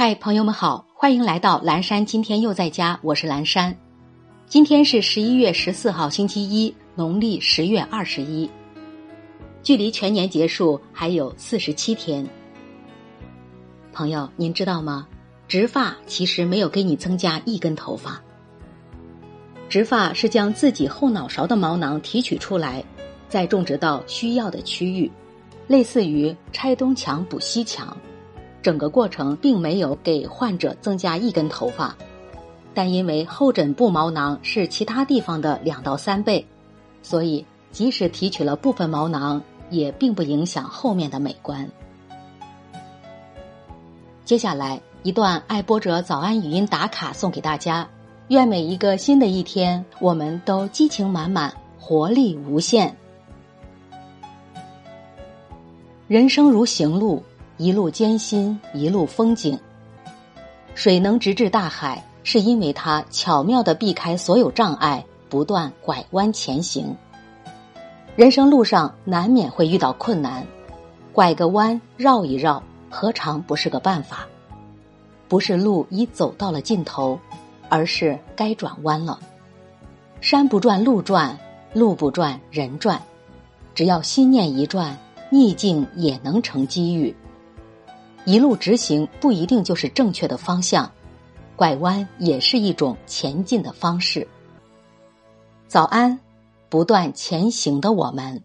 嗨，朋友们好，欢迎来到蓝山。今天又在家，我是蓝山。今天是十一月十四号，星期一，农历十月二十一，距离全年结束还有四十七天。朋友，您知道吗？植发其实没有给你增加一根头发。植发是将自己后脑勺的毛囊提取出来，再种植到需要的区域，类似于拆东墙补西墙。整个过程并没有给患者增加一根头发，但因为后枕部毛囊是其他地方的两到三倍，所以即使提取了部分毛囊，也并不影响后面的美观。接下来一段爱播者早安语音打卡送给大家，愿每一个新的一天，我们都激情满满，活力无限。人生如行路。一路艰辛，一路风景。水能直至大海，是因为它巧妙的避开所有障碍，不断拐弯前行。人生路上难免会遇到困难，拐个弯，绕一绕，何尝不是个办法？不是路已走到了尽头，而是该转弯了。山不转路转，路不转人转，只要心念一转，逆境也能成机遇。一路直行不一定就是正确的方向，拐弯也是一种前进的方式。早安，不断前行的我们。